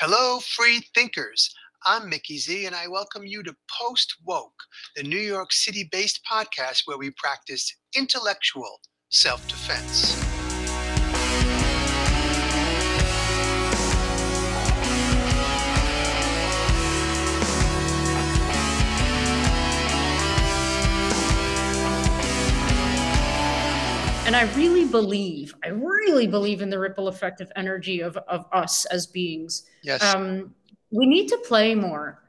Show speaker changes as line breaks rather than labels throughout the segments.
Hello, free thinkers. I'm Mickey Z, and I welcome you to Post Woke, the New York City based podcast where we practice intellectual self defense.
And I really believe, I really believe in the ripple effect of energy of, of us as beings.
Yes.
Um, we need to play more.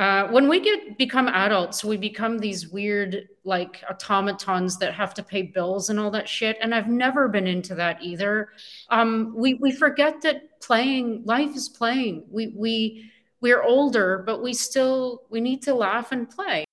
Uh, when we get become adults, we become these weird like automatons that have to pay bills and all that shit. And I've never been into that either. Um, we we forget that playing life is playing. We we we're older, but we still we need to laugh and play.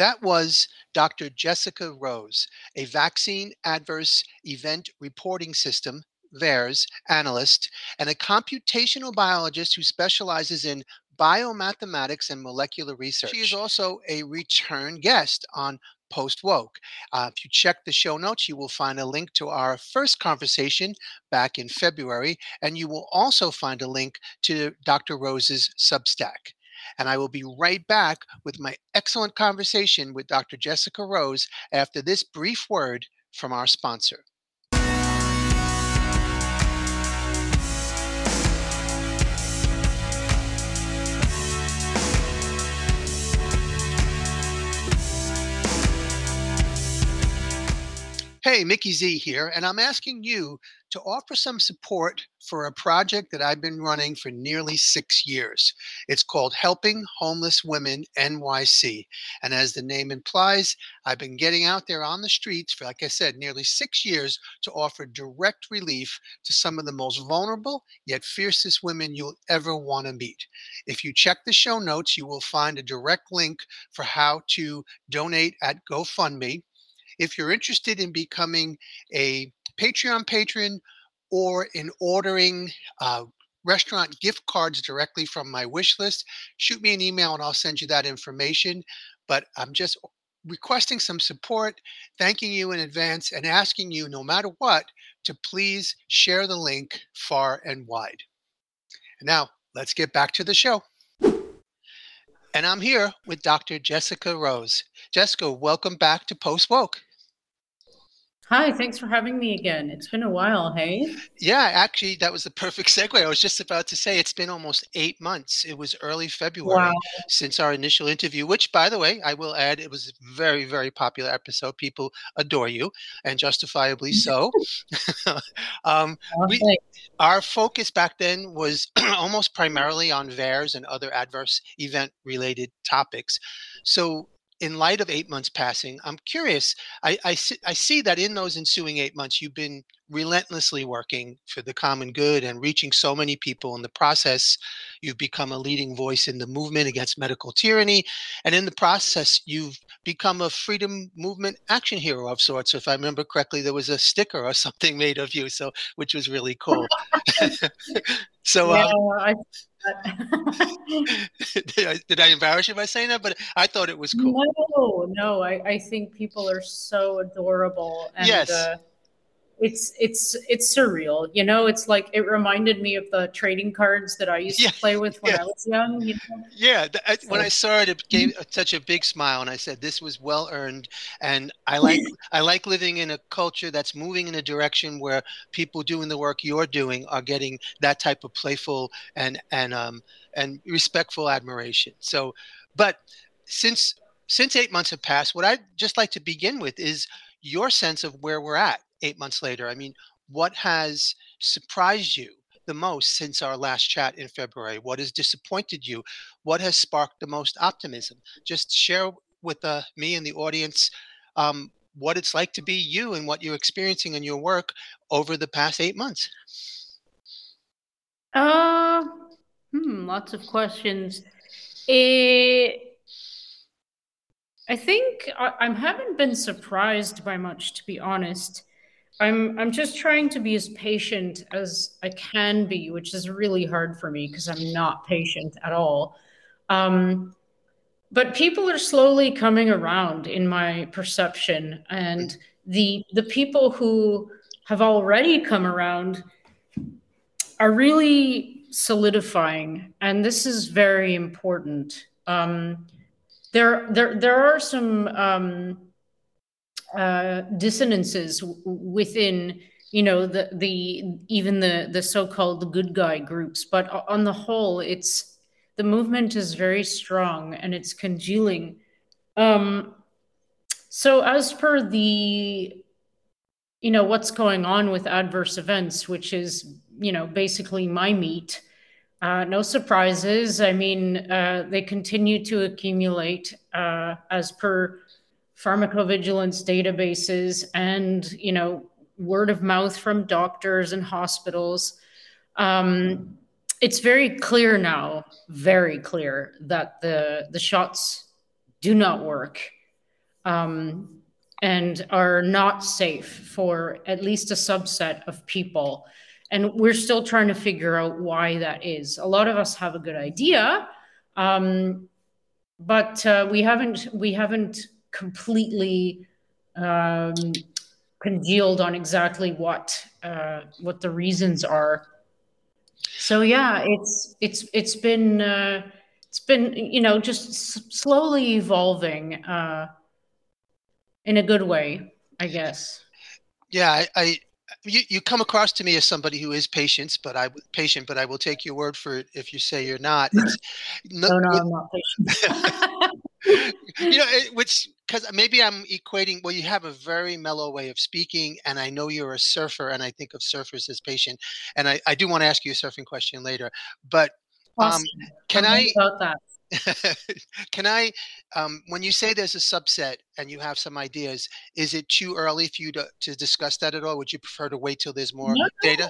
That was Dr. Jessica Rose, a vaccine adverse event reporting system VAERS analyst and a computational biologist who specializes in biomathematics and molecular research. She is also a return guest on Post Woke. Uh, if you check the show notes, you will find a link to our first conversation back in February, and you will also find a link to Dr. Rose's Substack. And I will be right back with my excellent conversation with Dr. Jessica Rose after this brief word from our sponsor. Hey, Mickey Z here, and I'm asking you to offer some support for a project that I've been running for nearly six years. It's called Helping Homeless Women NYC. And as the name implies, I've been getting out there on the streets for, like I said, nearly six years to offer direct relief to some of the most vulnerable yet fiercest women you'll ever want to meet. If you check the show notes, you will find a direct link for how to donate at GoFundMe if you're interested in becoming a Patreon patron or in ordering uh, restaurant gift cards directly from my wish list, shoot me an email and I'll send you that information. But I'm just requesting some support, thanking you in advance, and asking you, no matter what, to please share the link far and wide. And now, let's get back to the show. And I'm here with Dr. Jessica Rose. Jessica, welcome back to Post Woke.
Hi, thanks for having me again. It's been a while, hey?
Yeah, actually, that was the perfect segue. I was just about to say it's been almost eight months. It was early February wow. since our initial interview, which, by the way, I will add, it was a very, very popular episode. People adore you, and justifiably so. um, we, our focus back then was almost primarily on VAERS and other adverse event related topics. So in light of eight months passing, I'm curious. I, I, I, see that in those ensuing eight months, you've been relentlessly working for the common good and reaching so many people. In the process, you've become a leading voice in the movement against medical tyranny. And in the process, you've become a freedom movement action hero of sorts. If I remember correctly, there was a sticker or something made of you, so which was really cool. so, yeah, um, I- did, I, did I embarrass you by saying that? But I thought it was cool.
No, no, I, I think people are so adorable. And,
yes.
Uh, it's it's it's surreal you know it's like it reminded me of the trading cards that i used yeah, to play with when yeah. i was young you know?
yeah I, so. when i saw it it gave such a big smile and i said this was well earned and i like i like living in a culture that's moving in a direction where people doing the work you're doing are getting that type of playful and and um and respectful admiration so but since since eight months have passed what i'd just like to begin with is your sense of where we're at eight months later? I mean, what has surprised you the most since our last chat in February? What has disappointed you? What has sparked the most optimism? Just share with uh, me and the audience um, what it's like to be you and what you're experiencing in your work over the past eight months.
Uh, hmm, lots of questions. It, I think I, I haven't been surprised by much, to be honest. I'm I'm just trying to be as patient as I can be, which is really hard for me because I'm not patient at all. Um, but people are slowly coming around in my perception, and the the people who have already come around are really solidifying, and this is very important. Um, there, there, there are some um, uh, dissonances within, you know, the the even the the so-called good guy groups, but on the whole, it's the movement is very strong and it's congealing. Um, so, as per the, you know, what's going on with adverse events, which is, you know, basically my meat, uh, no surprises. I mean, uh, they continue to accumulate uh, as per pharmacovigilance databases and, you know, word of mouth from doctors and hospitals. Um, it's very clear now, very clear that the the shots do not work um, and are not safe for at least a subset of people and we're still trying to figure out why that is. A lot of us have a good idea, um, but uh, we haven't we haven't completely um, congealed on exactly what uh, what the reasons are. So yeah, it's it's it's been uh, it's been you know just s- slowly evolving uh, in a good way, I guess.
Yeah, I, you, you come across to me as somebody who is patient, but I patient, but I will take your word for it if you say you're not. It's,
no, no, with, I'm not patient.
you know, it, which because maybe I'm equating. Well, you have a very mellow way of speaking, and I know you're a surfer, and I think of surfers as patient. And I, I do want to ask you a surfing question later, but um, can I? About that. Can I, um, when you say there's a subset and you have some ideas, is it too early for you to, to discuss that at all? Would you prefer to wait till there's more no, data?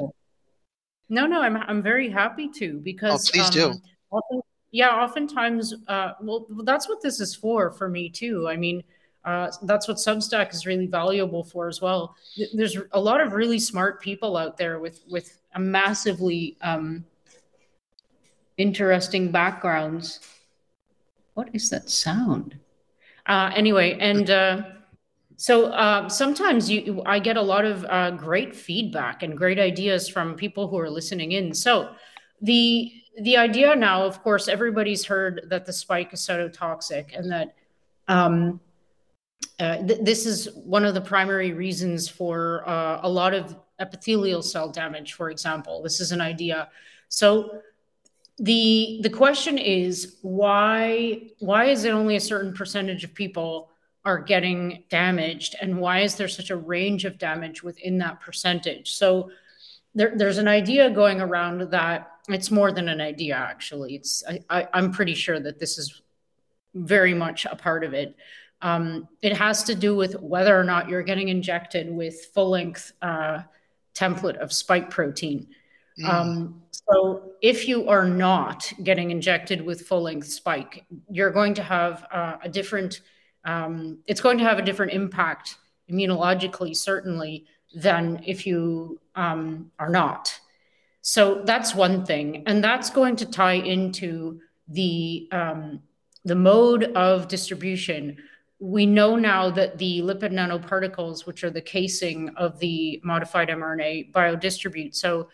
No, no, I'm, I'm very happy to oh, because.
Oh, please um, do.
Often, yeah, oftentimes, uh, well, that's what this is for, for me too. I mean, uh, that's what Substack is really valuable for as well. There's a lot of really smart people out there with with a massively um, interesting backgrounds what is that sound? Uh, anyway, and uh, so uh, sometimes you, I get a lot of uh, great feedback and great ideas from people who are listening in. So the the idea now, of course, everybody's heard that the spike is cytotoxic and that um, uh, th- this is one of the primary reasons for uh, a lot of epithelial cell damage, for example. This is an idea. So the the question is why why is it only a certain percentage of people are getting damaged and why is there such a range of damage within that percentage? So there, there's an idea going around that it's more than an idea actually. It's I, I, i'm pretty sure that this is very much a part of it. Um, it has to do with whether or not you're getting injected with full length uh, template of spike protein. Mm. Um, so if you are not getting injected with full length spike, you're going to have uh, a different, um, it's going to have a different impact immunologically, certainly, than if you um, are not. So that's one thing. And that's going to tie into the, um, the mode of distribution. We know now that the lipid nanoparticles, which are the casing of the modified mRNA, biodistribute. So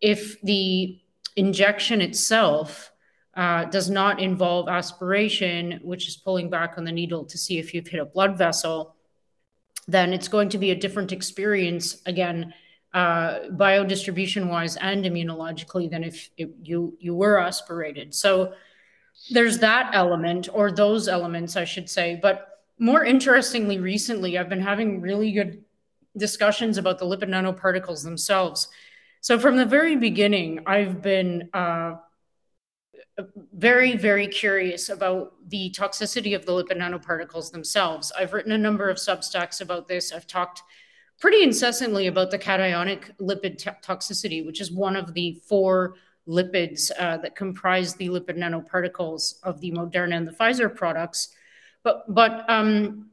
if the injection itself uh, does not involve aspiration, which is pulling back on the needle to see if you've hit a blood vessel, then it's going to be a different experience again, uh, biodistribution wise and immunologically than if it, you you were aspirated. So there's that element, or those elements, I should say. But more interestingly, recently, I've been having really good discussions about the lipid nanoparticles themselves so from the very beginning, I've been uh, very, very curious about the toxicity of the lipid nanoparticles themselves. I've written a number of substacks about this. I've talked pretty incessantly about the cationic lipid t- toxicity, which is one of the four lipids uh, that comprise the lipid nanoparticles of the Moderna and the Pfizer products. But, but um,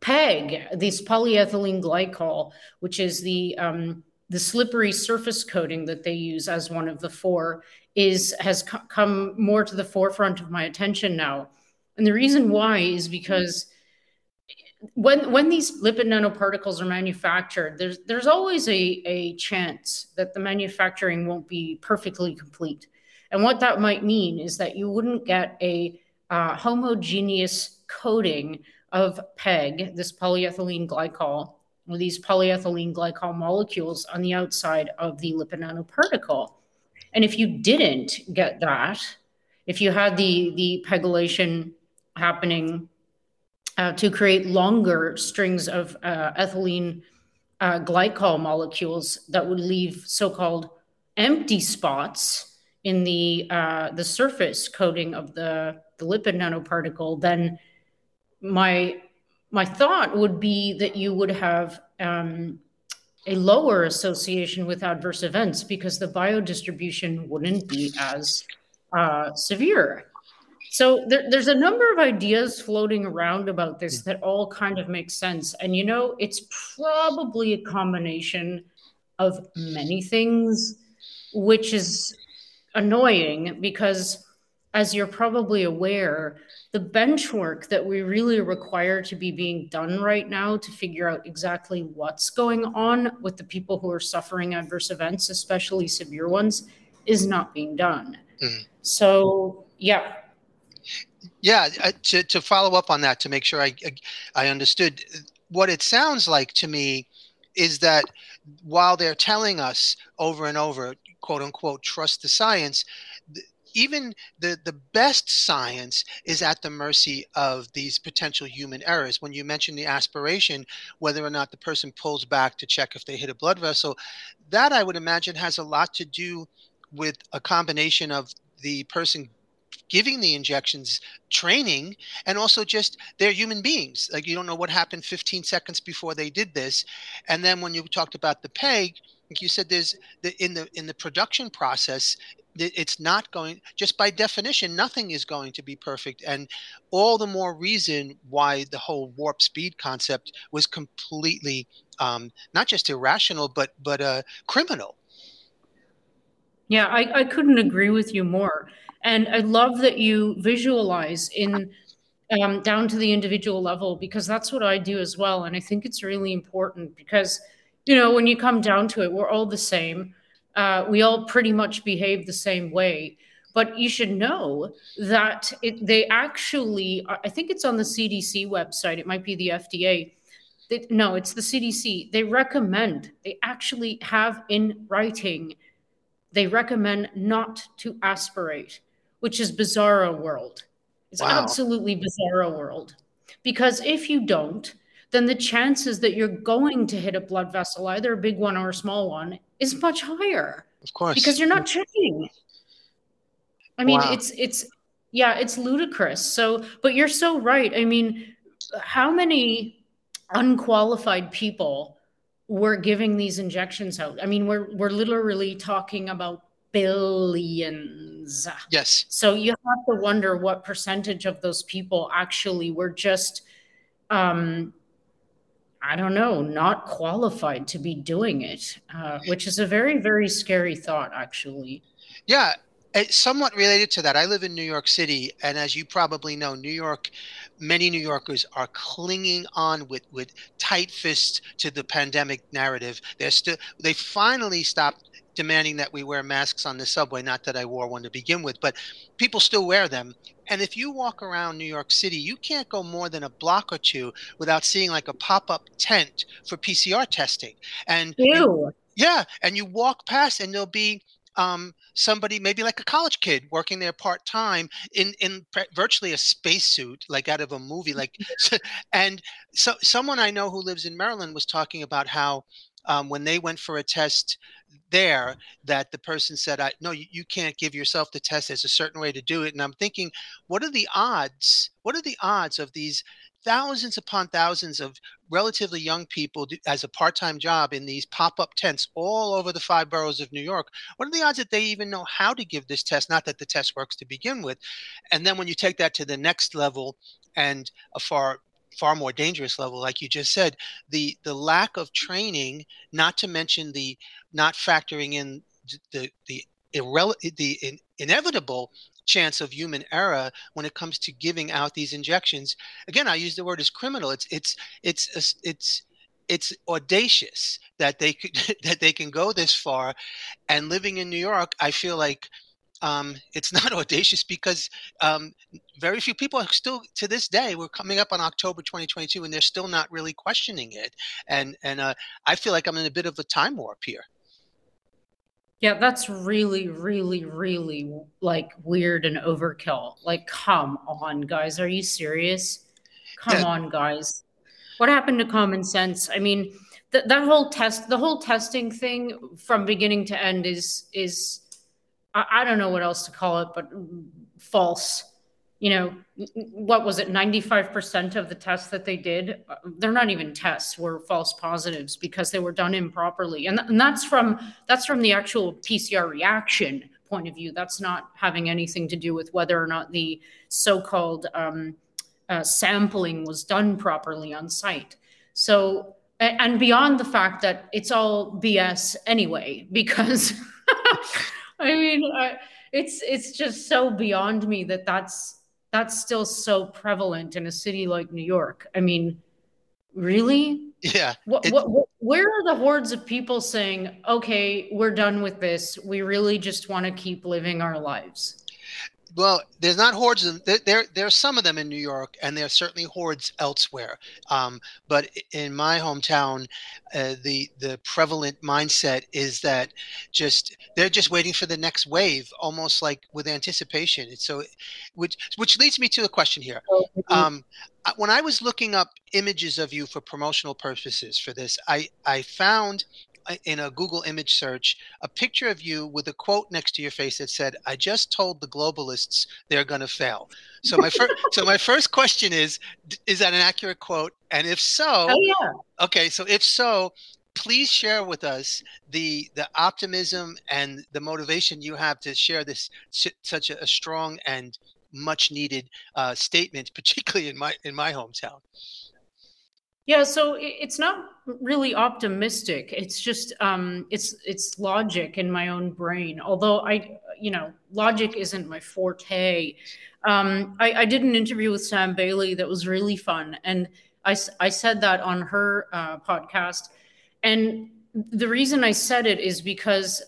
PEG, this polyethylene glycol, which is the um, the slippery surface coating that they use as one of the four is has co- come more to the forefront of my attention now and the reason why is because when when these lipid nanoparticles are manufactured, there's there's always a, a chance that the manufacturing won't be perfectly complete. And what that might mean is that you wouldn't get a uh, homogeneous coating of PEG, this polyethylene glycol, these polyethylene glycol molecules on the outside of the lipid nanoparticle. And if you didn't get that, if you had the, the pegylation happening uh, to create longer strings of uh, ethylene uh, glycol molecules that would leave so-called empty spots in the uh, the surface coating of the, the lipid nanoparticle, then my my thought would be that you would have um, a lower association with adverse events because the biodistribution wouldn't be as uh, severe. So there, there's a number of ideas floating around about this that all kind of make sense. And you know, it's probably a combination of many things, which is annoying because, as you're probably aware, the bench work that we really require to be being done right now to figure out exactly what's going on with the people who are suffering adverse events, especially severe ones, is not being done. Mm. So, yeah,
yeah, to to follow up on that to make sure I I understood what it sounds like to me is that while they're telling us over and over, quote unquote, trust the science, even the, the best science is at the mercy of these potential human errors. When you mention the aspiration, whether or not the person pulls back to check if they hit a blood vessel, that I would imagine has a lot to do with a combination of the person giving the injections training and also just they're human beings like you don't know what happened 15 seconds before they did this and then when you talked about the peg like you said there's the in the in the production process it's not going just by definition nothing is going to be perfect and all the more reason why the whole warp speed concept was completely um, not just irrational but but uh, criminal
yeah I, I couldn't agree with you more and I love that you visualize in um, down to the individual level because that's what I do as well. And I think it's really important because, you know, when you come down to it, we're all the same. Uh, we all pretty much behave the same way. But you should know that it, they actually, I think it's on the CDC website, it might be the FDA. They, no, it's the CDC. They recommend, they actually have in writing, they recommend not to aspirate which is Bizarro World. It's wow. absolutely Bizarro World. Because if you don't, then the chances that you're going to hit a blood vessel, either a big one or a small one, is much higher.
Of course.
Because you're not checking. I mean, wow. it's it's yeah, it's ludicrous. So, but you're so right. I mean, how many unqualified people were giving these injections out? I mean, we're we're literally talking about billions.
Yes.
So you have to wonder what percentage of those people actually were just, um, I don't know, not qualified to be doing it, uh, which is a very, very scary thought, actually.
Yeah. It's somewhat related to that. I live in New York City, and as you probably know, New York, many New Yorkers are clinging on with with tight fists to the pandemic narrative. They're still they finally stopped demanding that we wear masks on the subway. Not that I wore one to begin with, but people still wear them. And if you walk around New York City, you can't go more than a block or two without seeing like a pop up tent for PCR testing. And you, yeah, and you walk past and there'll be um, somebody maybe like a college kid working there part time in in virtually a spacesuit like out of a movie like and so someone i know who lives in maryland was talking about how um, when they went for a test there that the person said, I, no, you, you can't give yourself the test. There's a certain way to do it. And I'm thinking, what are the odds? What are the odds of these thousands upon thousands of relatively young people as a part-time job in these pop-up tents all over the five boroughs of New York. What are the odds that they even know how to give this test? Not that the test works to begin with. And then when you take that to the next level and a far far more dangerous level like you just said the the lack of training not to mention the not factoring in the the irrele- the in, inevitable chance of human error when it comes to giving out these injections. Again, I use the word as criminal. It's it's it's it's it's audacious that they could that they can go this far. And living in New York, I feel like um, it's not audacious because um, very few people are still to this day we're coming up on october 2022 and they're still not really questioning it. And and uh, i feel like i'm in a bit of a time warp here.
Yeah that's really really really like weird and overkill. Like come on guys. Are you serious? Come yeah. on guys. What happened to common sense? I mean th- that whole test the whole testing thing from beginning to end is is I, I don't know what else to call it, but false. You know, what was it? 95% of the tests that they did, uh, they're not even tests, were false positives because they were done improperly. And, and that's from that's from the actual PCR reaction point of view. That's not having anything to do with whether or not the so-called um, uh, sampling was done properly on site. So, and beyond the fact that it's all BS anyway, because I mean, I, it's it's just so beyond me that that's that's still so prevalent in a city like New York. I mean, really?
Yeah.
What, what, what, where are the hordes of people saying, "Okay, we're done with this. We really just want to keep living our lives"?
Well, there's not hordes. Of, there, there, there are some of them in New York, and there are certainly hordes elsewhere. Um, but in my hometown, uh, the the prevalent mindset is that just they're just waiting for the next wave, almost like with anticipation. It's so, which which leads me to a question here. Oh, um, when I was looking up images of you for promotional purposes for this, I I found in a Google image search a picture of you with a quote next to your face that said, "I just told the globalists they're going to fail." So my first, so my first question is, is that an accurate quote? And if so,
oh, yeah.
okay. So if so, please share with us the the optimism and the motivation you have to share this such a, a strong and much needed uh, statement, particularly in my in my hometown.
Yeah, so it's not really optimistic. It's just um, it's it's logic in my own brain. Although I, you know, logic isn't my forte. Um, I, I did an interview with Sam Bailey that was really fun, and I I said that on her uh, podcast, and the reason I said it is because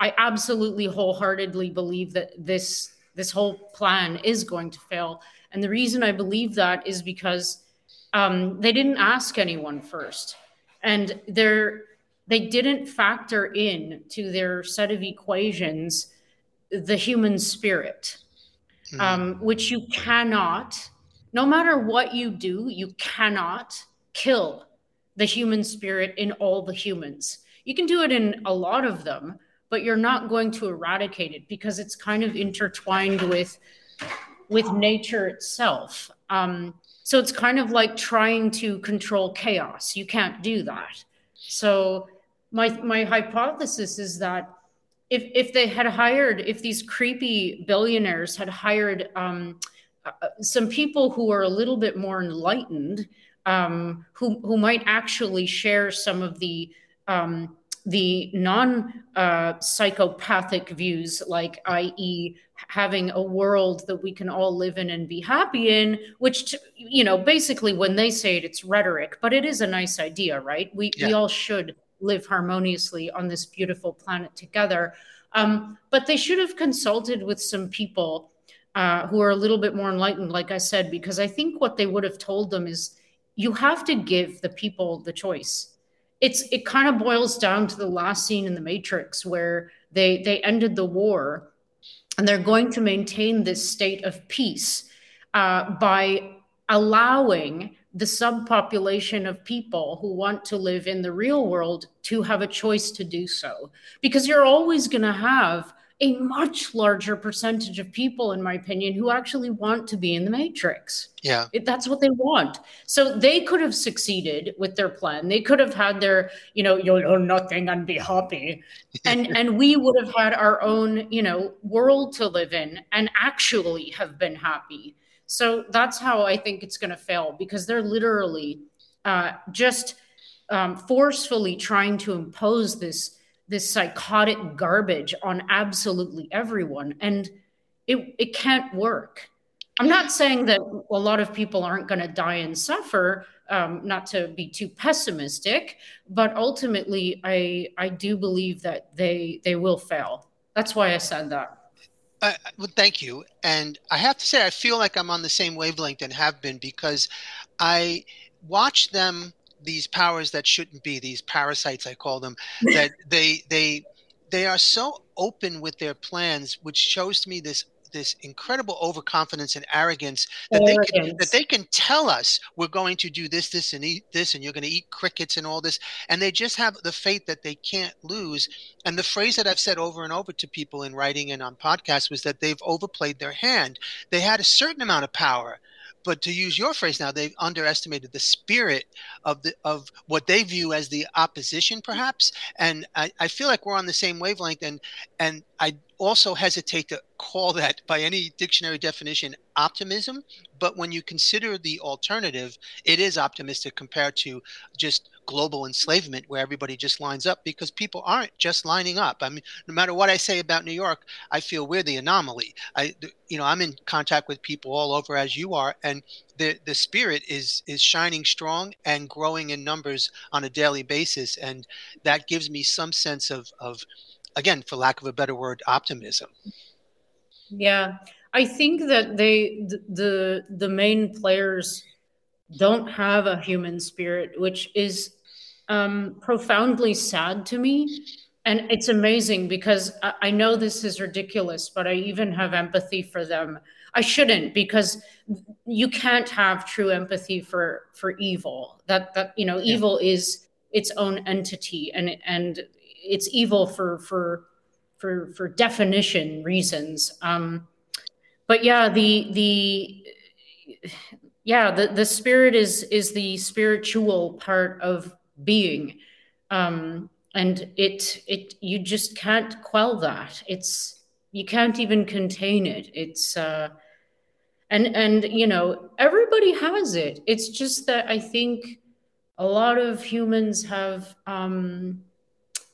I absolutely wholeheartedly believe that this this whole plan is going to fail, and the reason I believe that is because um, they didn't ask anyone first, and they're they didn't factor in to their set of equations the human spirit, mm. um, which you cannot, no matter what you do, you cannot kill the human spirit in all the humans. You can do it in a lot of them, but you're not going to eradicate it because it's kind of intertwined with with nature itself. Um, so it's kind of like trying to control chaos. You can't do that. So my my hypothesis is that if if they had hired if these creepy billionaires had hired um, uh, some people who are a little bit more enlightened, um, who who might actually share some of the um, the non uh, psychopathic views, like i.e., having a world that we can all live in and be happy in, which, you know, basically when they say it, it's rhetoric, but it is a nice idea, right? We, yeah. we all should live harmoniously on this beautiful planet together. Um, but they should have consulted with some people uh, who are a little bit more enlightened, like I said, because I think what they would have told them is you have to give the people the choice it's it kind of boils down to the last scene in the matrix where they they ended the war and they're going to maintain this state of peace uh, by allowing the subpopulation of people who want to live in the real world to have a choice to do so. Because you're always going to have a much larger percentage of people, in my opinion, who actually want to be in the matrix.
Yeah.
It, that's what they want. So they could have succeeded with their plan. They could have had their, you know, you'll know nothing and be happy. And and we would have had our own, you know, world to live in and actually have been happy. So that's how I think it's going to fail because they're literally uh, just um, forcefully trying to impose this this psychotic garbage on absolutely everyone and it it can't work. I'm not saying that a lot of people aren't going to die and suffer um, not to be too pessimistic but ultimately i i do believe that they they will fail. That's why i said that.
Uh, well, thank you. And I have to say, I feel like I'm on the same wavelength and have been because I watch them these powers that shouldn't be these parasites I call them that they they they are so open with their plans which shows to me this this incredible overconfidence and arrogance that arrogance. they can that they can tell us we're going to do this this and eat this and you're going to eat crickets and all this and they just have the faith that they can't lose and the phrase that I've said over and over to people in writing and on podcasts was that they've overplayed their hand they had a certain amount of power but to use your phrase now, they've underestimated the spirit of the of what they view as the opposition, mm-hmm. perhaps. And I, I feel like we're on the same wavelength. And and I also hesitate to call that by any dictionary definition optimism. But when you consider the alternative, it is optimistic compared to just global enslavement where everybody just lines up because people aren't just lining up. I mean, no matter what I say about New York, I feel we're the anomaly. I, you know, I'm in contact with people all over as you are, and the the spirit is is shining strong and growing in numbers on a daily basis, and that gives me some sense of of, again, for lack of a better word, optimism.
Yeah, I think that they the the, the main players don't have a human spirit, which is um, profoundly sad to me. And it's amazing because I, I know this is ridiculous, but I even have empathy for them. I shouldn't because you can't have true empathy for for evil. That that you know, yeah. evil is its own entity, and and it's evil for for for for definition reasons. Um, but yeah, the the yeah the, the spirit is is the spiritual part of being. Um, and it it you just can't quell that. It's you can't even contain it. It's uh and and you know everybody has it. It's just that i think a lot of humans have um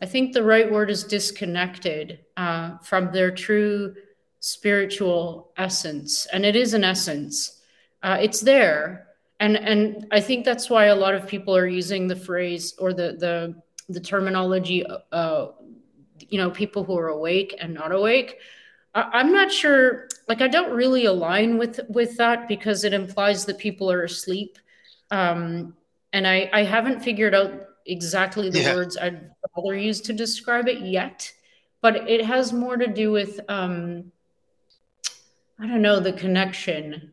i think the right word is disconnected uh, from their true spiritual essence. And it is an essence. Uh, it's there and and i think that's why a lot of people are using the phrase or the the the terminology uh, you know people who are awake and not awake I, am not sure like i don't really align with with that because it implies that people are asleep um and i i haven't figured out exactly the yeah. words i'd rather use to describe it yet but it has more to do with um I don't know the connection.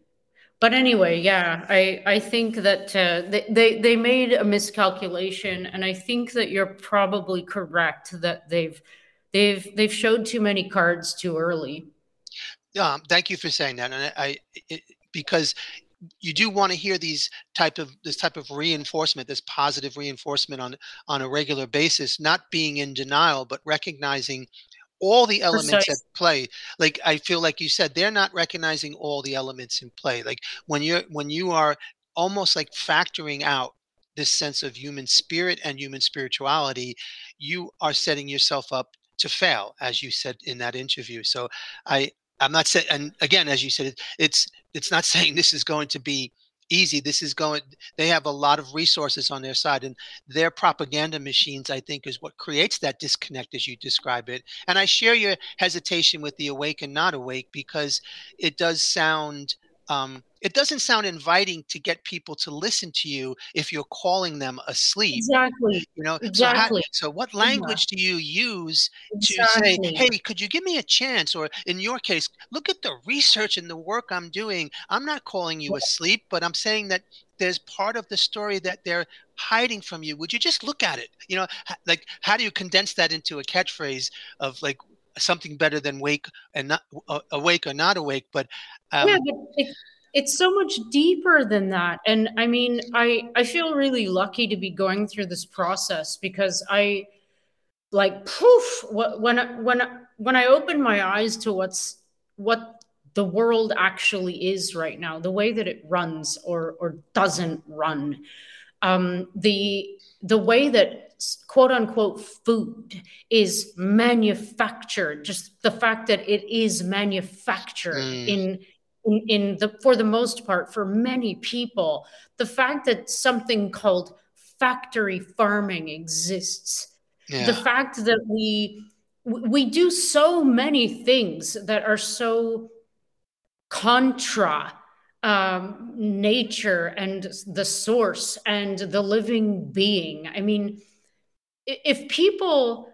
But anyway, yeah, I I think that uh, they, they they made a miscalculation, and I think that you're probably correct that they've they've they've showed too many cards too early.
Yeah, thank you for saying that, and I it, because you do want to hear these type of this type of reinforcement this positive reinforcement on on a regular basis not being in denial but recognizing all the elements Precise. at play like i feel like you said they're not recognizing all the elements in play like when you're when you are almost like factoring out this sense of human spirit and human spirituality you are setting yourself up to fail as you said in that interview so i i'm not saying and again as you said it's it's not saying this is going to be easy. This is going, they have a lot of resources on their side, and their propaganda machines, I think, is what creates that disconnect as you describe it. And I share your hesitation with the awake and not awake because it does sound um, it doesn't sound inviting to get people to listen to you if you're calling them asleep.
Exactly.
You know,
exactly.
So, how, so what language yeah. do you use exactly. to say, hey, could you give me a chance? Or in your case, look at the research and the work I'm doing. I'm not calling you asleep, but I'm saying that there's part of the story that they're hiding from you. Would you just look at it? You know, like how do you condense that into a catchphrase of like something better than wake and not uh, awake or not awake. But
um, yeah, but it's so much deeper than that. And I mean, I I feel really lucky to be going through this process because I like poof when when when I open my eyes to what's what the world actually is right now, the way that it runs or or doesn't run, um, the the way that quote unquote food is manufactured just the fact that it is manufactured mm. in, in in the for the most part for many people the fact that something called factory farming exists yeah. the fact that we we do so many things that are so contra um, nature and the source and the living being. I mean, if people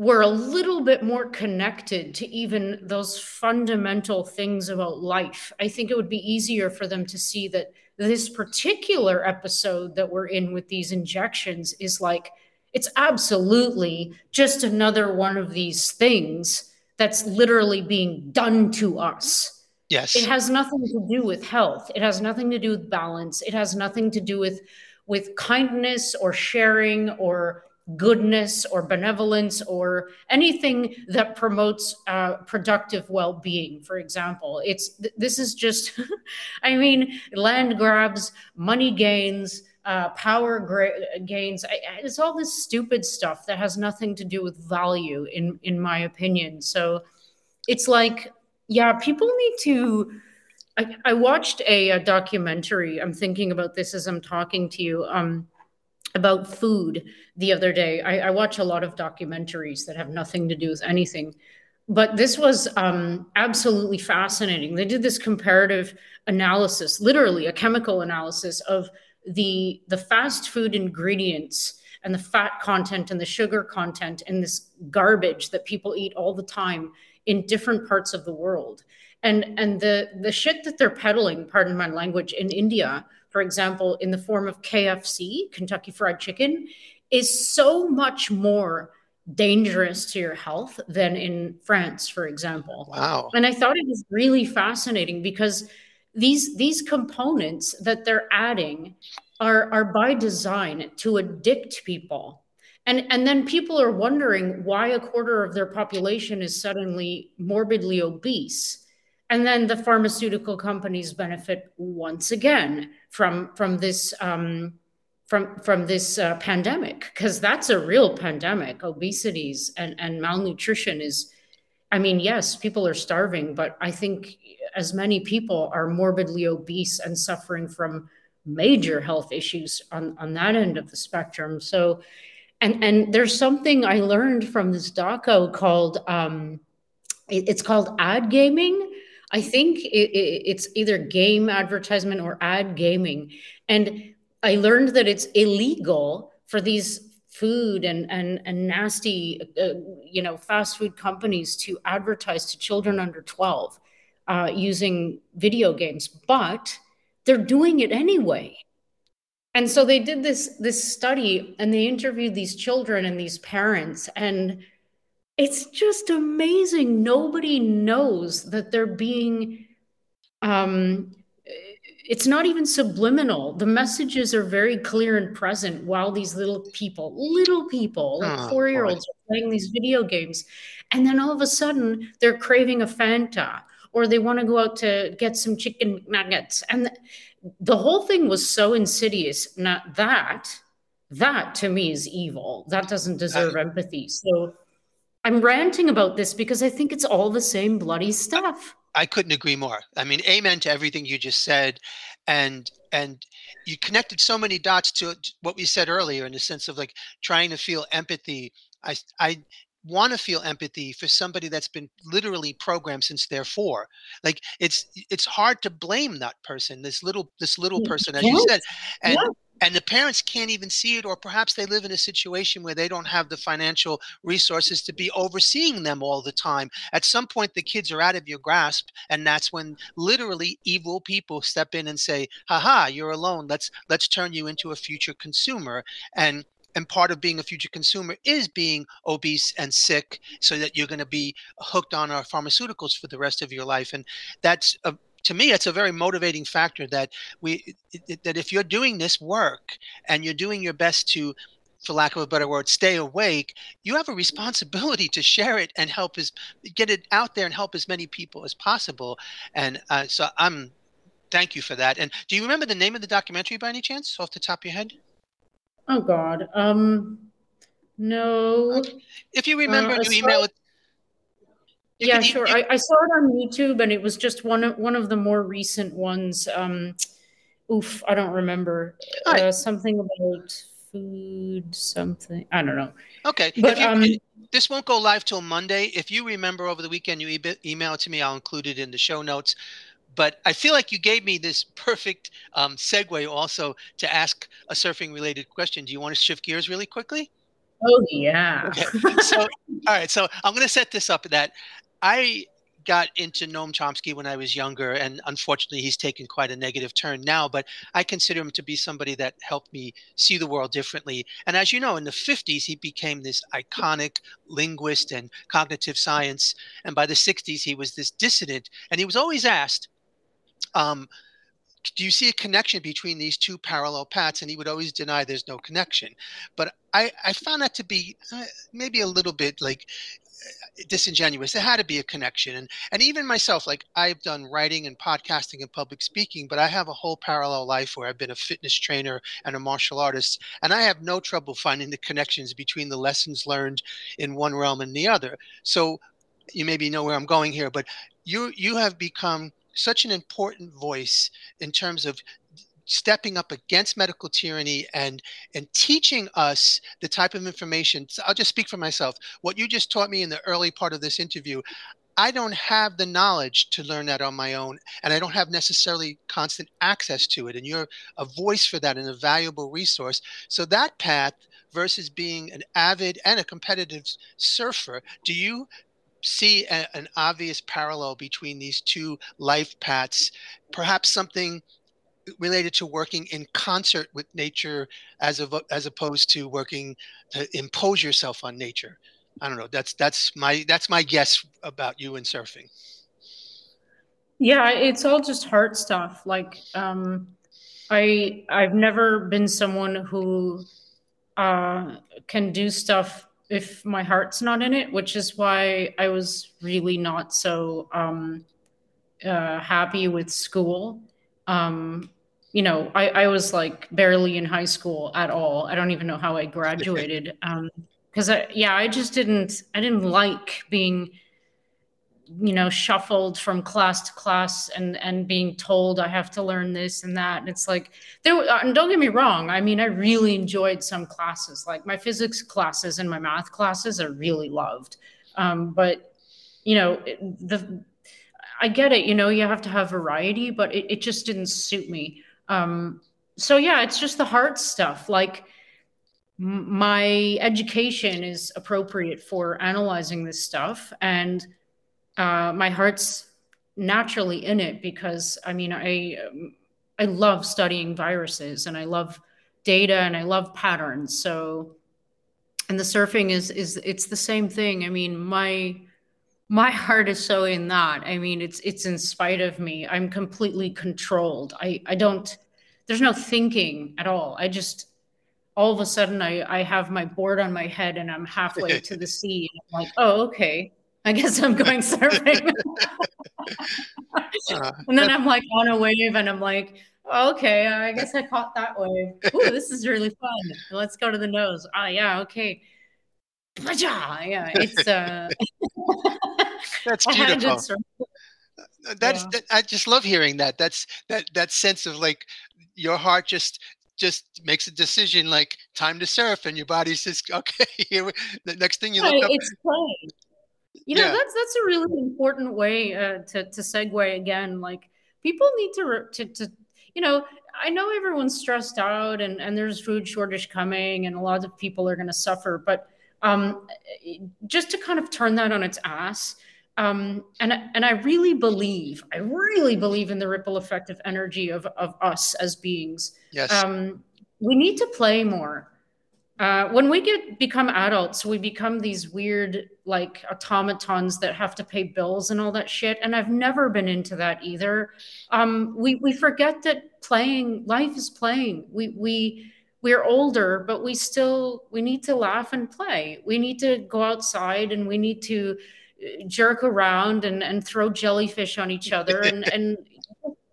were a little bit more connected to even those fundamental things about life, I think it would be easier for them to see that this particular episode that we're in with these injections is like, it's absolutely just another one of these things that's literally being done to us
Yes.
It has nothing to do with health. It has nothing to do with balance. It has nothing to do with with kindness or sharing or goodness or benevolence or anything that promotes uh, productive well-being for example it's this is just i mean land grabs money gains uh, power gra- gains I, it's all this stupid stuff that has nothing to do with value in in my opinion so it's like yeah, people need to. I, I watched a, a, documentary. I'm thinking about this as I'm talking to you. Um, about food the other day. I, I, watch a lot of documentaries that have nothing to do with anything, but this was um, absolutely fascinating. They did this comparative analysis, literally a chemical analysis of the the fast food ingredients and the fat content and the sugar content and this garbage that people eat all the time in different parts of the world. And and the the shit that they're peddling, pardon my language, in India, for example, in the form of KFC, Kentucky Fried Chicken, is so much more dangerous to your health than in France, for example.
Wow.
And I thought it was really fascinating because these these components that they're adding are are by design to addict people and and then people are wondering why a quarter of their population is suddenly morbidly obese and then the pharmaceutical companies benefit once again from from this um, from from this uh, pandemic because that's a real pandemic obesities and and malnutrition is i mean yes people are starving but i think as many people are morbidly obese and suffering from major health issues on on that end of the spectrum so and and there's something I learned from this doco called um, it's called ad gaming. I think it, it, it's either game advertisement or ad gaming, and I learned that it's illegal for these food and and and nasty uh, you know fast food companies to advertise to children under 12 uh, using video games, but they're doing it anyway. And so they did this this study and they interviewed these children and these parents and it's just amazing nobody knows that they're being um it's not even subliminal the messages are very clear and present while these little people little people like oh, four year olds are playing these video games and then all of a sudden they're craving a fanta or they want to go out to get some chicken nuggets and the whole thing was so insidious. Not that, that to me is evil. That doesn't deserve I, empathy. So I'm ranting about this because I think it's all the same bloody stuff.
I, couldn't agree more. I mean, amen to everything you just said. And and you connected so many dots to what we said earlier in the sense of like trying to feel empathy. I I want to feel empathy for somebody that's been literally programmed since they're four. Like it's it's hard to blame that person this little this little person as yes. you said and and the parents can't even see it or perhaps they live in a situation where they don't have the financial resources to be overseeing them all the time. At some point the kids are out of your grasp and that's when literally evil people step in and say haha you're alone. Let's let's turn you into a future consumer. And and part of being a future consumer is being obese and sick so that you're going to be hooked on our pharmaceuticals for the rest of your life. And that's a to me it's a very motivating factor that we that if you're doing this work and you're doing your best to for lack of a better word stay awake you have a responsibility to share it and help as get it out there and help as many people as possible. And uh, so i'm thank you for that. And do you remember the name of the documentary by any chance off the top of your head
Oh God. Um No.
If you remember, uh, you email it.
You yeah, sure. I, I, saw it on YouTube, and it was just one of one of the more recent ones. Um, oof, I don't remember. Uh, something about food, something. I don't know.
Okay, but you, um, this won't go live till Monday. If you remember over the weekend, you e- email it to me. I'll include it in the show notes. But I feel like you gave me this perfect um, segue also to ask a surfing related question. Do you want to shift gears really quickly?
Oh yeah. Okay.
So all right. So I'm going to set this up that I got into Noam Chomsky when I was younger, and unfortunately, he's taken quite a negative turn now. But I consider him to be somebody that helped me see the world differently. And as you know, in the 50s, he became this iconic linguist and cognitive science. And by the 60s, he was this dissident. And he was always asked, um, do you see a connection between these two parallel paths? And he would always deny there's no connection. But I, I found that to be uh, maybe a little bit like uh, disingenuous. There had to be a connection. And, and even myself, like I've done writing and podcasting and public speaking, but I have a whole parallel life where I've been a fitness trainer and a martial artist. And I have no trouble finding the connections between the lessons learned in one realm and the other. So you maybe know where I'm going here, but you, you have become such an important voice in terms of stepping up against medical tyranny and and teaching us the type of information. So i'll just speak for myself. What you just taught me in the early part of this interview i don't have the knowledge to learn that on my own and i don't have necessarily constant access to it and you're a voice for that and a valuable resource. So that path versus being an avid and a competitive surfer do you see a, an obvious parallel between these two life paths, perhaps something related to working in concert with nature as of, as opposed to working to impose yourself on nature. I don't know. That's that's my that's my guess about you and surfing.
Yeah, it's all just heart stuff. Like um I I've never been someone who uh can do stuff if my heart's not in it, which is why I was really not so um, uh, happy with school. Um, you know, I, I was like barely in high school at all. I don't even know how I graduated. Because um, I, yeah, I just didn't, I didn't like being you know shuffled from class to class and and being told i have to learn this and that. And it's like there and don't get me wrong i mean i really enjoyed some classes. Like my physics classes and my math classes i really loved. Um, but you know the i get it you know you have to have variety but it, it just didn't suit me. Um, so yeah it's just the hard stuff. Like my education is appropriate for analyzing this stuff and uh, my heart's naturally in it because I mean I I love studying viruses and I love data and I love patterns. So and the surfing is is it's the same thing. I mean my my heart is so in that. I mean it's it's in spite of me. I'm completely controlled. I I don't there's no thinking at all. I just all of a sudden I, I have my board on my head and I'm halfway to the sea. And I'm like, oh, okay. I guess I'm going surfing. uh, and then I'm like on a wave and I'm like, okay, I guess I caught that wave. Ooh, this is really fun. Let's go to the nose. Oh, yeah, okay. Yeah, it's uh
That's beautiful. That's yeah. that, I just love hearing that. That's that that sense of like your heart just just makes a decision like time to surf and your body says okay here the next thing you look up
it's playing you know, yeah. that's that's a really important way uh, to to segue again. Like people need to to to you know, I know everyone's stressed out and and there's food shortage coming and a lot of people are going to suffer, but um, just to kind of turn that on its ass. Um, and and I really believe, I really believe in the ripple effect of energy of of us as beings.
Yes.
Um, we need to play more. Uh, when we get become adults, we become these weird like automatons that have to pay bills and all that shit. And I've never been into that either. Um, we we forget that playing life is playing. We we we're older, but we still we need to laugh and play. We need to go outside and we need to uh, jerk around and and throw jellyfish on each other and and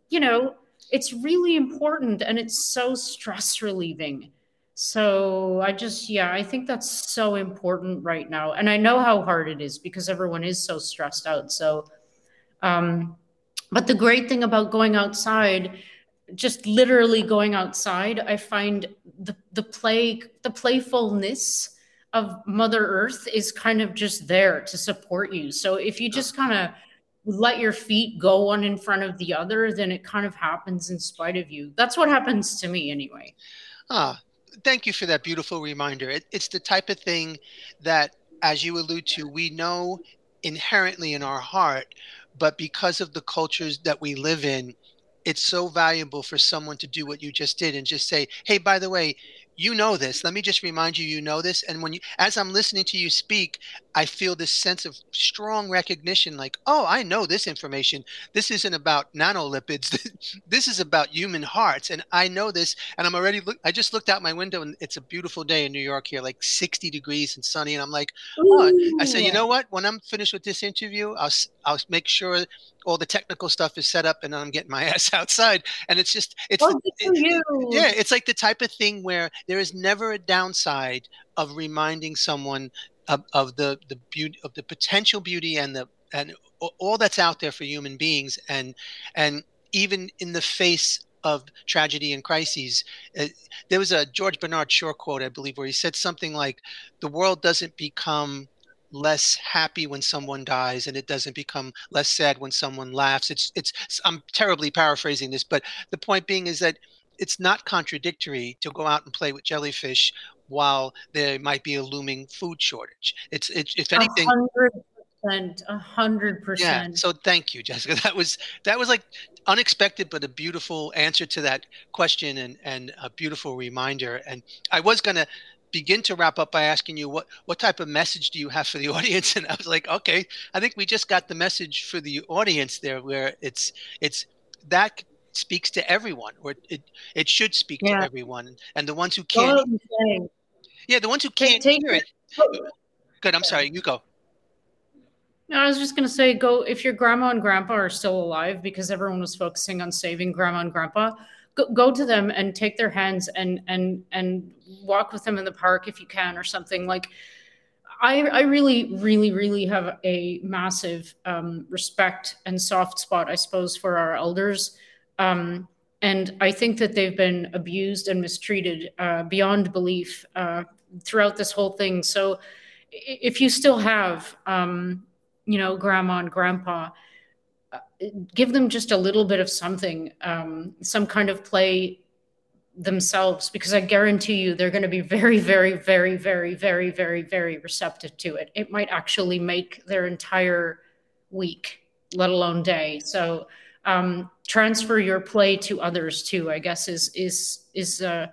you know it's really important and it's so stress relieving So I just, yeah, I think that's so important right now. And I know how hard it is because everyone is so stressed out. So, um, but the great thing about going outside, just literally going outside, I find the, the play, the playfulness of Mother Earth is kind of just there to support you. So if you just kind of let your feet go one in front of the other, then it kind of happens in spite of you. That's what happens to me anyway.
Ah, thank you for that beautiful reminder. It, it's the type of thing that, as you allude to, we know inherently in our heart, but because of the cultures that we live in, it's so valuable for someone to do what you just did and just say, hey, by the way, you know this. Let me just remind you, you know this. And when you, as I'm listening to you speak, I feel this sense of strong recognition like, oh, I know this information. This isn't about nanolipids. this is about human hearts. And I know this. And I'm already, look, I just looked out my window and it's a beautiful day in New York here, like 60 degrees and sunny. And I'm like, oh, I say, you know what? When I'm finished with this interview, I'll, I'll make sure all the technical stuff is set up and I'm getting my ass outside. And it's just, it's,
oh,
it, yeah, it's like the type of thing where there is never a downside of reminding someone of, of the, the beauty of the potential beauty and the, and all that's out there for human beings. And, and even in the face of tragedy and crises. Uh, there was a George Bernard Shaw quote, I believe, where he said something like, "The world doesn't become less happy when someone dies and it doesn't become less sad when someone laughs it's it's i'm terribly paraphrasing this but the point being is that it's not contradictory to go out and play with jellyfish while there might be a looming food shortage it's it's if anything
100% a hundred percent.
Yeah. So thank you, Jessica. That was that was like unexpected, but a beautiful answer to that question and and a beautiful reminder. And I was gonna begin to wrap up by asking you what what type of message do you have for the audience and i was like okay i think we just got the message for the audience there where it's it's that speaks to everyone or it it should speak yeah. to everyone and the ones who can't yeah the ones who can't take, hear it. good i'm sorry you go.
No, I was just going to say, go if your grandma and grandpa are still alive, because everyone was focusing on saving grandma and grandpa go, go to them and take their hands and and and walk with them in the park if you can or something. Like I, I really, really, really have a massive um, respect and soft spot, I suppose, for our elders. Um, and I think that they've been abused and mistreated uh, beyond belief uh, throughout this whole thing. So if you still have, um, you know, grandma and grandpa, give them just a little bit of something, um, some kind of play themselves, because I guarantee you they're going to be very, very, very, very, very, very, very receptive to it. It might actually make their entire week, let alone day. So um, transfer your play to others too. I guess is is is uh,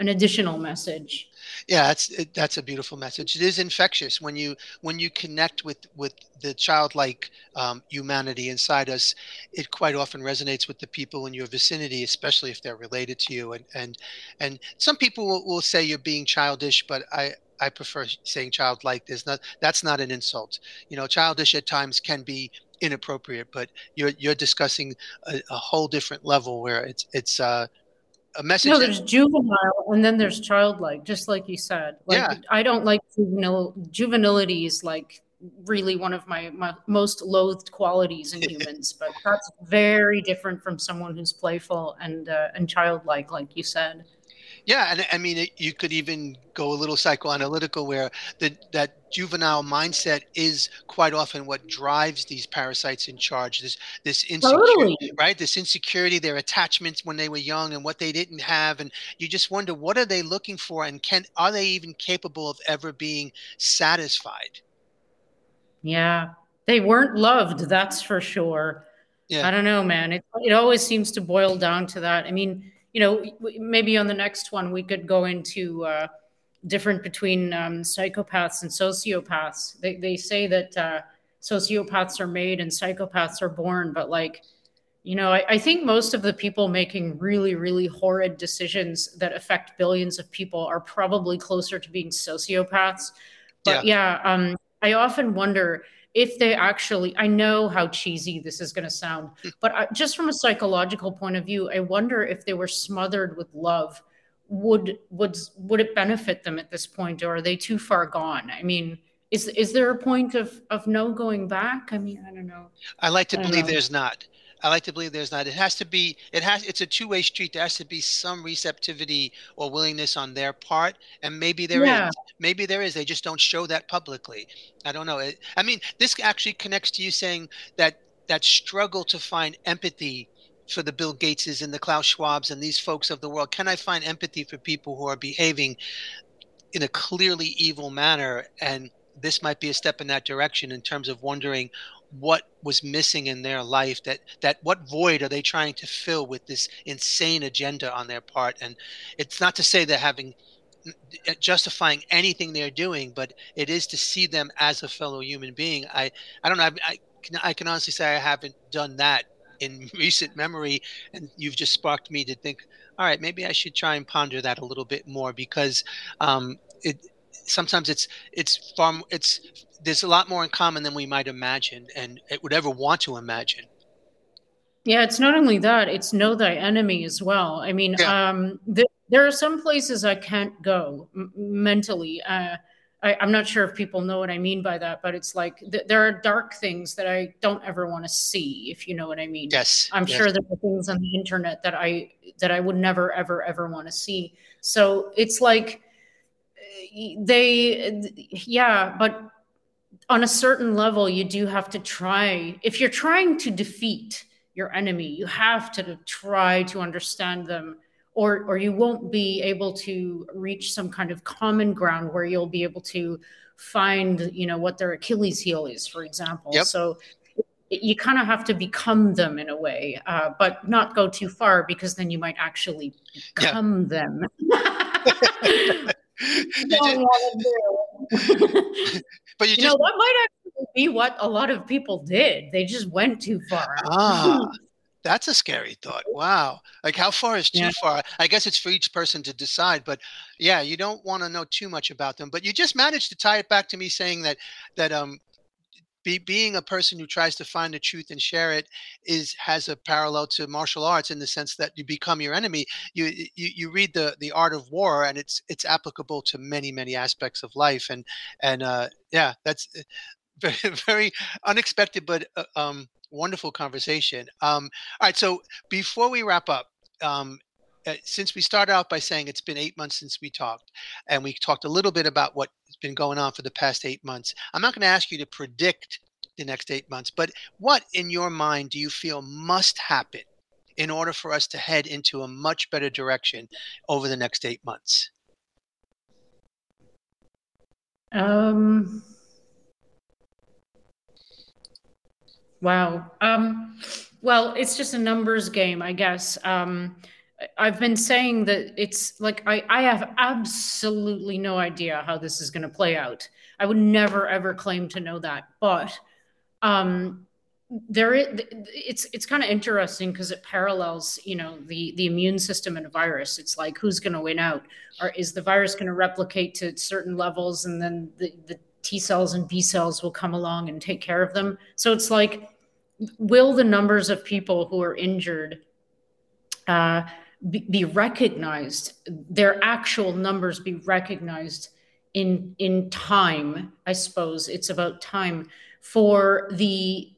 an additional message.
Yeah, that's that's a beautiful message. It is infectious when you when you connect with with the childlike um, humanity inside us. It quite often resonates with the people in your vicinity, especially if they're related to you. And and and some people will, will say you're being childish, but I I prefer saying childlike. There's not that's not an insult. You know, childish at times can be inappropriate, but you're you're discussing a, a whole different level where it's it's uh a message.
No, there's juvenile and then there's childlike, just like you said. Like, yeah. I don't like juvenile. Juvenility is like really one of my, my most loathed qualities in humans, but that's very different from someone who's playful and uh, and childlike, like you said.
Yeah, and I mean, it, you could even go a little psychoanalytical, where the, that juvenile mindset is quite often what drives these parasites in charge. This this insecurity, totally. right? This insecurity, their attachments when they were young, and what they didn't have, and you just wonder what are they looking for, and can are they even capable of ever being satisfied?
Yeah, they weren't loved. That's for sure. Yeah. I don't know, man. It it always seems to boil down to that. I mean you know, maybe on the next one we could go into uh, different between um, psychopaths and sociopaths. They they say that uh, sociopaths are made and psychopaths are born, but like, you know, I, I think most of the people making really really horrid decisions that affect billions of people are probably closer to being sociopaths. But yeah, yeah um, I often wonder if they actually i know how cheesy this is going to sound but I, just from a psychological point of view i wonder if they were smothered with love would would would it benefit them at this point, or are they too far gone? I mean, is is there a point of of no going back? I mean, I don't know.
I like to I believe know. there's not. I like to believe there's not. It has to be. It has. It's a two-way street. There has to be some receptivity or willingness on their part, and maybe there yeah. is. Maybe there is. They just don't show that publicly. I don't know. It, I mean, this actually connects to you saying that that struggle to find empathy for the Bill Gateses and the Klaus Schwabs and these folks of the world. Can I find empathy for people who are behaving in a clearly evil manner and this might be a step in that direction in terms of wondering what was missing in their life that that what void are they trying to fill with this insane agenda on their part? And it's not to say they're having justifying anything they're doing but it is to see them as a fellow human being. I i don't know i, I I can honestly say i haven't done that in recent memory and you've just sparked me to think all right maybe i should try and ponder that a little bit more because um, it sometimes it's it's far it's there's a lot more in common than we might imagine and it would ever want to imagine
yeah it's not only that it's know thy enemy as well i mean yeah. um th- there are some places i can't go m- mentally uh I, am not sure if people know what I mean by that, but it's like th- there are dark things that I don't ever want to see, if you know what I mean.
Yes.
I'm
yes.
sure there are things on the internet that I that I would never ever ever want to see. So it's like they yeah but on a certain level you do have to try if you're trying to defeat your enemy you have to try to understand them or or you won't be able to reach some kind of common ground where you'll be able to find you know what their achilles heel is for example yep. so you kind of have to become them in a way uh, but not go too far because then you might actually become yeah. them
don't want to do. but you,
you
just,
know that might actually be what a lot of people did. They just went too far.
Ah, that's a scary thought. Wow. Like how far is too yeah. far? I guess it's for each person to decide, but yeah, you don't want to know too much about them. But you just managed to tie it back to me saying that that um be, being a person who tries to find the truth and share it is has a parallel to martial arts in the sense that you become your enemy. You you, you read the the art of war, and it's it's applicable to many many aspects of life. And and uh, yeah, that's uh, very very unexpected, but uh, um, wonderful conversation. Um, all right, so before we wrap up. Um, uh, since we started out by saying it's been eight months since we talked, and we talked a little bit about what been going on for the past eight months. I'm not going to ask you to predict the next eight months, but what in your mind do you feel must happen in order for us to head into a much better direction over the next eight months?
Um, wow. Um, well, it's just a numbers game, I guess. Um, I've been saying that it's like I, I have absolutely no idea how this is going to play out. I would never ever claim to know that, but um, it's it's kind of interesting because it parallels you know the the immune system and a virus. It's like who's going to win out, or is the virus going to replicate to certain levels, and then the the T cells and B cells will come along and take care of them. So it's like, will the numbers of people who are injured uh, be, be recognized, their actual numbers be recognized in in time. I suppose it's about time for the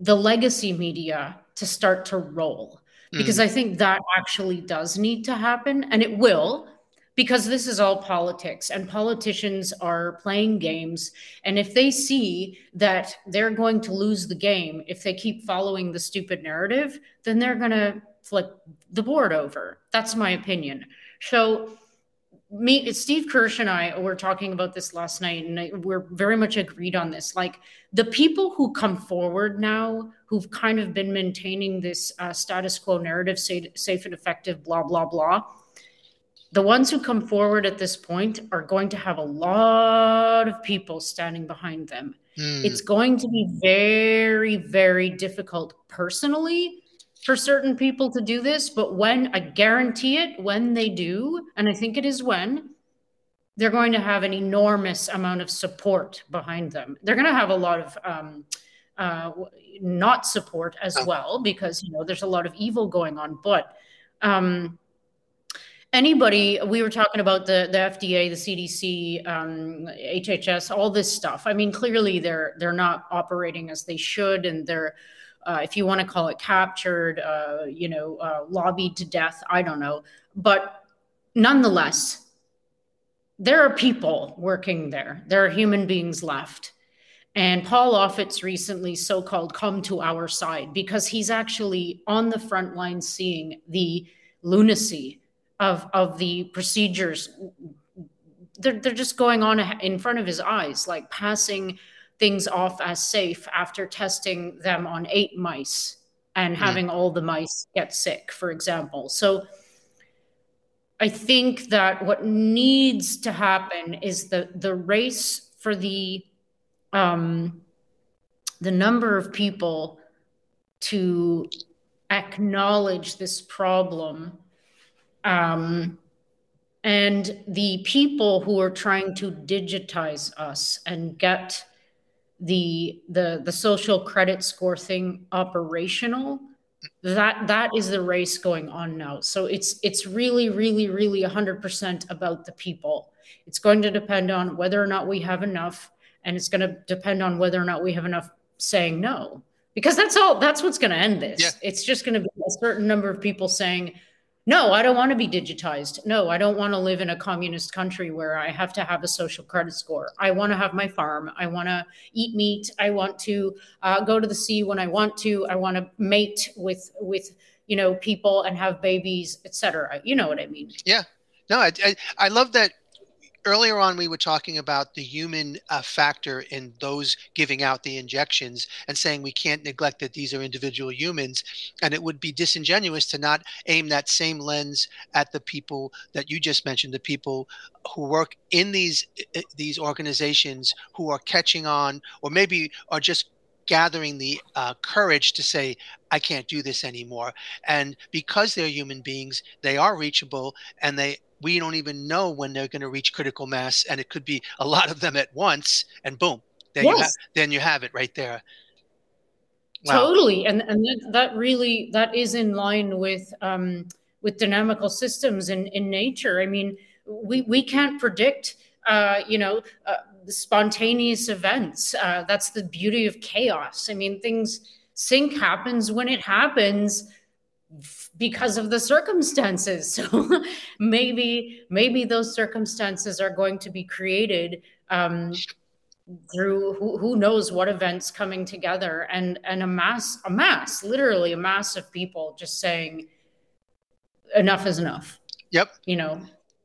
the legacy media to start to roll because mm. I think that actually does need to happen and it will because this is all politics and politicians are playing games and if they see that they're going to lose the game if they keep following the stupid narrative then they're going to flip the board over. That's my opinion. So me steve kirsch and i were talking about this last night and we're very much agreed on this like the people who come forward now who've kind of been maintaining this uh, status quo narrative safe, safe and effective blah blah blah the ones who come forward at this point are going to have a lot of people standing behind them mm. it's going to be very very difficult personally for certain people to do this, but when I guarantee it, when they do, and I think it is when, they're going to have an enormous amount of support behind them. They're going to have a lot of um, uh, not support as oh. well because you know there's a lot of evil going on. But um, anybody we were talking about the the fda the cdc um, hhs all this stuff i mean clearly they're they're not operating as they should and they're uh, if you want to call it captured uh, you know uh, lobbied to death i don't know. But nonetheless there are people working there. There are human beings left. And Paul Offit's recently so called come to our side because he's actually on the front line seeing the lunacy of of the procedures. They're, they're just going on in front of his eyes like passing things off as safe after testing them on eight mice and hmm. having all the mice get sick for example so i think that what needs to happen is the the race for the um the number of people to acknowledge this problem um, and the people who are trying to digitize us and get the the the social credit score thing operational that that is the race going on now. So it's it's really really really 100% about the people. It's going to depend on whether or not we have enough and it's going to depend on whether or not we have enough saying no. Because that's all that's what's going to end this. Yeah. it's just going to be a certain number of people saying no, I don't want to be digitized. No, I don't want to live in a communist country where I have to have a social credit score. I want to have my farm. I want to eat meat. I want to uh, go to the sea when I want to. I want to mate with with you know people and have babies, etc. You know what I mean?
Yeah. No, I, I, I love that earlier on we were talking about the human uh, factor in those giving out the injections and saying we can't neglect that these are individual humans and it would be disingenuous to not aim that same lens at the people that you just mentioned the people who work in these these organizations who are catching on or maybe are just gathering the uh, courage to say, I can't do this anymore. And because they're human beings, they are reachable and they we don't even know when they're going to reach critical mass, and it could be a lot of them at once, and boom, then yes. you have then you have it right there.
Wow. Totally, and and that, that really that is in line with um, with dynamical systems in in nature. I mean, we we can't predict, uh, you know. Uh, spontaneous events. Uh, that's the beauty of chaos. I mean, things sync happens when it happens because of the circumstances. So maybe maybe those circumstances are going to be created um, through who, who knows what events coming together and and a mass a mass literally a mass of people just saying enough is enough.
Yep.
You know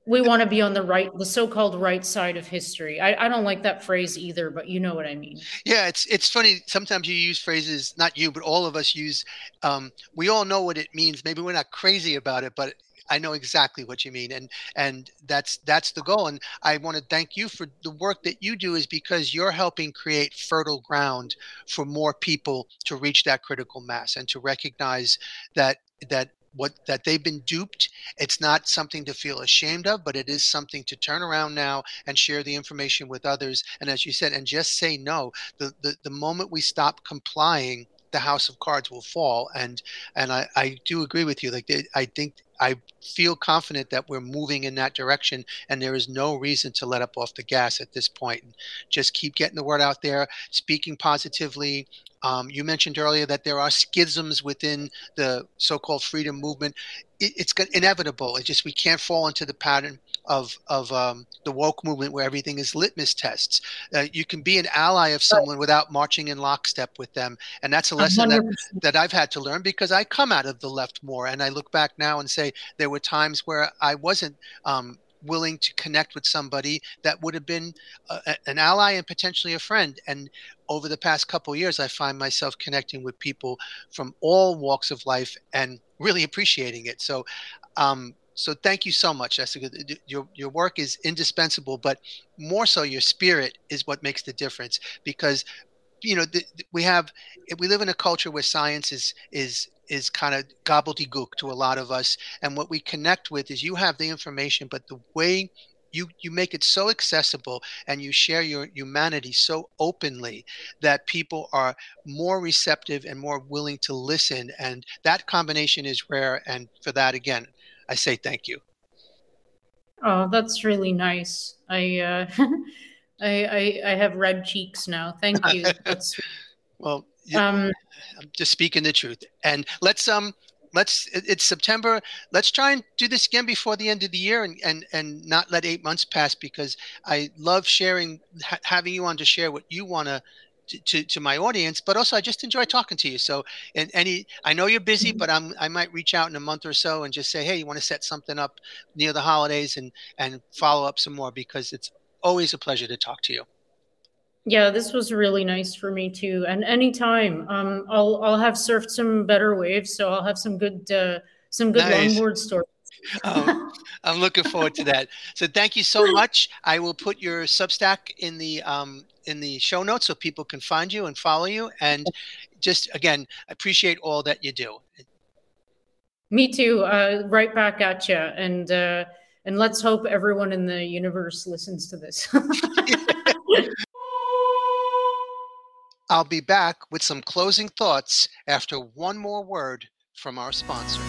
we want to be on the right the so-called right side of history I, I don't like that phrase either but you know what i mean
yeah it's it's funny sometimes you use phrases not you but all of us use um, we all know what it means maybe we're not crazy about it but I know exactly what you mean, and and that's that's the goal. And I want to thank you for the work that you do, is because you're helping create fertile ground for more people to reach that critical mass and to recognize that that what that they've been duped. It's not something to feel ashamed of but it is something to turn around now and share the information with others. And as you said and just say no. The the, the moment we stop complying the house of cards will fall. And and i i do agree with you. Like i think I feel confident that we're moving in that direction, and there is no reason to let up off the gas at this point. Just keep getting the word out there, speaking positively, um, you mentioned earlier that there are schisms within the so-called freedom movement. It, it's inevitable. It's just we can't fall into the pattern of of um, the woke movement where everything is litmus tests. Uh, you can be an ally of someone without marching in lockstep with them, and that's a lesson that that I've had to learn because I come out of the left more, and I look back now and say there were times where I wasn't um, willing to connect with somebody that would have been a, an ally and potentially a friend. And over the past couple years, I find myself connecting with people from all walks of life and really appreciating it. So, um, so thank you so much, Jessica. Your your work is indispensable, but more so, your spirit is what makes the difference. Because, you know, we have we live in a culture where science is is is kind of gobbledygook to a lot of us. And what we connect with is you have the information, but the way you you make it so accessible and you share your humanity so openly that people are more receptive and more willing to listen and that combination is rare and for that again i say thank you
Oh, that's really nice. I uh, I, I, I have red cheeks now. Thank you. That's
well. Um, I'm just speaking the truth. And let's um let's it's September. Let's try and do this again before the end of the year and and and not let eight months pass because I love sharing ha- having you on to share what you want to to, to my audience, but also I just enjoy talking to you. So, and any, I know you're busy, but I'm, I might reach out in a month or so and just say, Hey, you want to set something up near the holidays and, and follow up some more because it's always a pleasure to talk to you.
Yeah, this was really nice for me too. And anytime, um, I'll, I'll have surfed some better waves. So I'll have some good, uh, some good nice. longboard stories.
oh, I'm looking forward to that. So thank you so much. I will put your Substack in the um, in the show notes so people can find you and follow you. And just again, appreciate all that you do.
Me too. Uh, right back at you. And uh, and let's hope everyone in the universe listens to this.
I'll be back with some closing thoughts after one more word from our sponsor.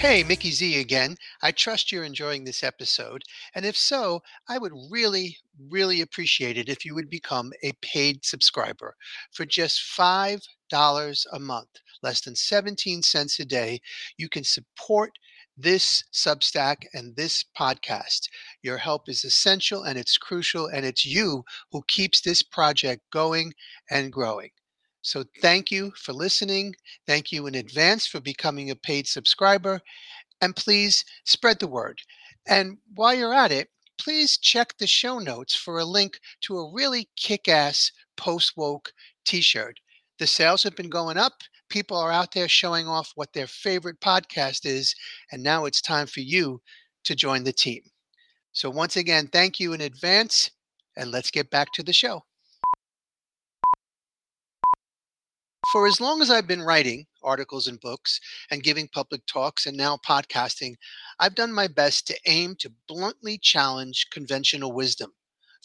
Hey, Mickey Z again. I trust you're enjoying this episode. And if so, I would really, really appreciate it if you would become a paid subscriber for just $5 a month, less than 17 cents a day. You can support this Substack and this podcast. Your help is essential and it's crucial, and it's you who keeps this project going and growing. So thank you for listening. Thank you in advance for becoming a paid subscriber. And please spread the word. And while you're at it, please check the show notes for a link to a really kick ass post woke t shirt. The sales have been going up. People are out there showing off what their favorite podcast is. And now it's time for you to join the team. So, once again, thank you in advance. And let's get back to the show. For as long as I've been writing articles and books and giving public talks and now podcasting, I've done my best to aim to bluntly challenge conventional wisdom.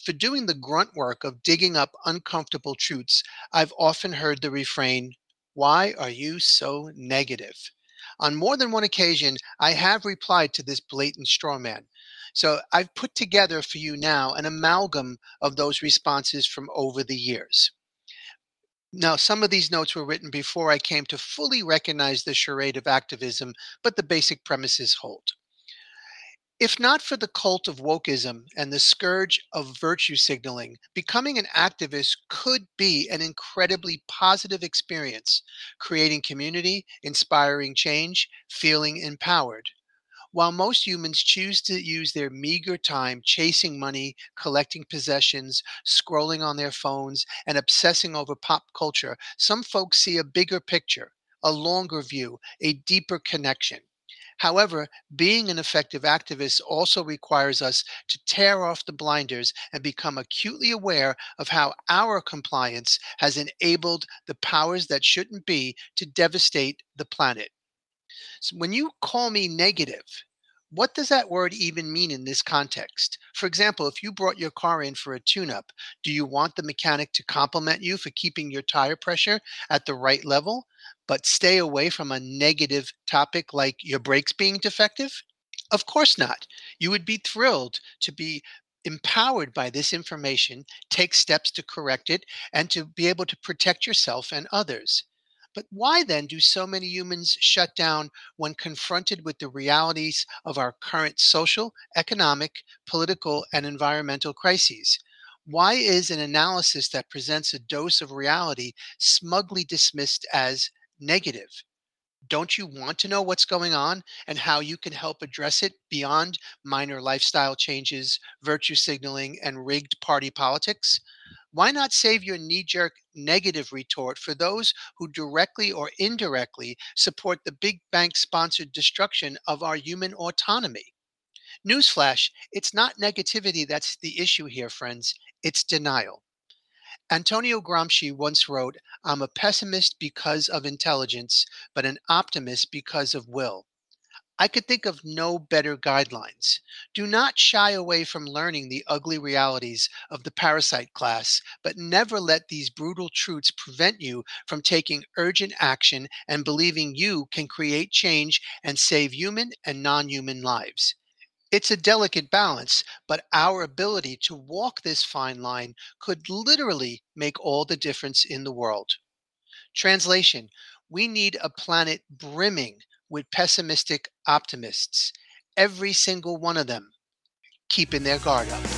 For doing the grunt work of digging up uncomfortable truths, I've often heard the refrain, Why are you so negative? On more than one occasion, I have replied to this blatant straw man. So I've put together for you now an amalgam of those responses from over the years. Now, some of these notes were written before I came to fully recognize the charade of activism, but the basic premises hold. If not for the cult of wokeism and the scourge of virtue signaling, becoming an activist could be an incredibly positive experience, creating community, inspiring change, feeling empowered. While most humans choose to use their meager time chasing money, collecting possessions, scrolling on their phones, and obsessing over pop culture, some folks see a bigger picture, a longer view, a deeper connection. However, being an effective activist also requires us to tear off the blinders and become acutely aware of how our compliance has enabled the powers that shouldn't be to devastate the planet. So when you call me negative, what does that word even mean in this context? For example, if you brought your car in for a tune up, do you want the mechanic to compliment you for keeping your tire pressure at the right level, but stay away from a negative topic like your brakes being defective? Of course not. You would be thrilled to be empowered by this information, take steps to correct it, and to be able to protect yourself and others. But why then do so many humans shut down when confronted with the realities of our current social, economic, political, and environmental crises? Why is an analysis that presents a dose of reality smugly dismissed as negative? Don't you want to know what's going on and how you can help address it beyond minor lifestyle changes, virtue signaling, and rigged party politics? Why not save your knee jerk negative retort for those who directly or indirectly support the big bank sponsored destruction of our human autonomy? Newsflash, it's not negativity that's the issue here, friends, it's denial. Antonio Gramsci once wrote, I'm a pessimist because of intelligence, but an optimist because of will. I could think of no better guidelines. Do not shy away from learning the ugly realities of the parasite class, but never let these brutal truths prevent you from taking urgent action and believing you can create change and save human and non human lives. It's a delicate balance, but our ability to walk this fine line could literally make all the difference in the world. Translation We need a planet brimming with pessimistic optimists, every single one of them keeping their guard up.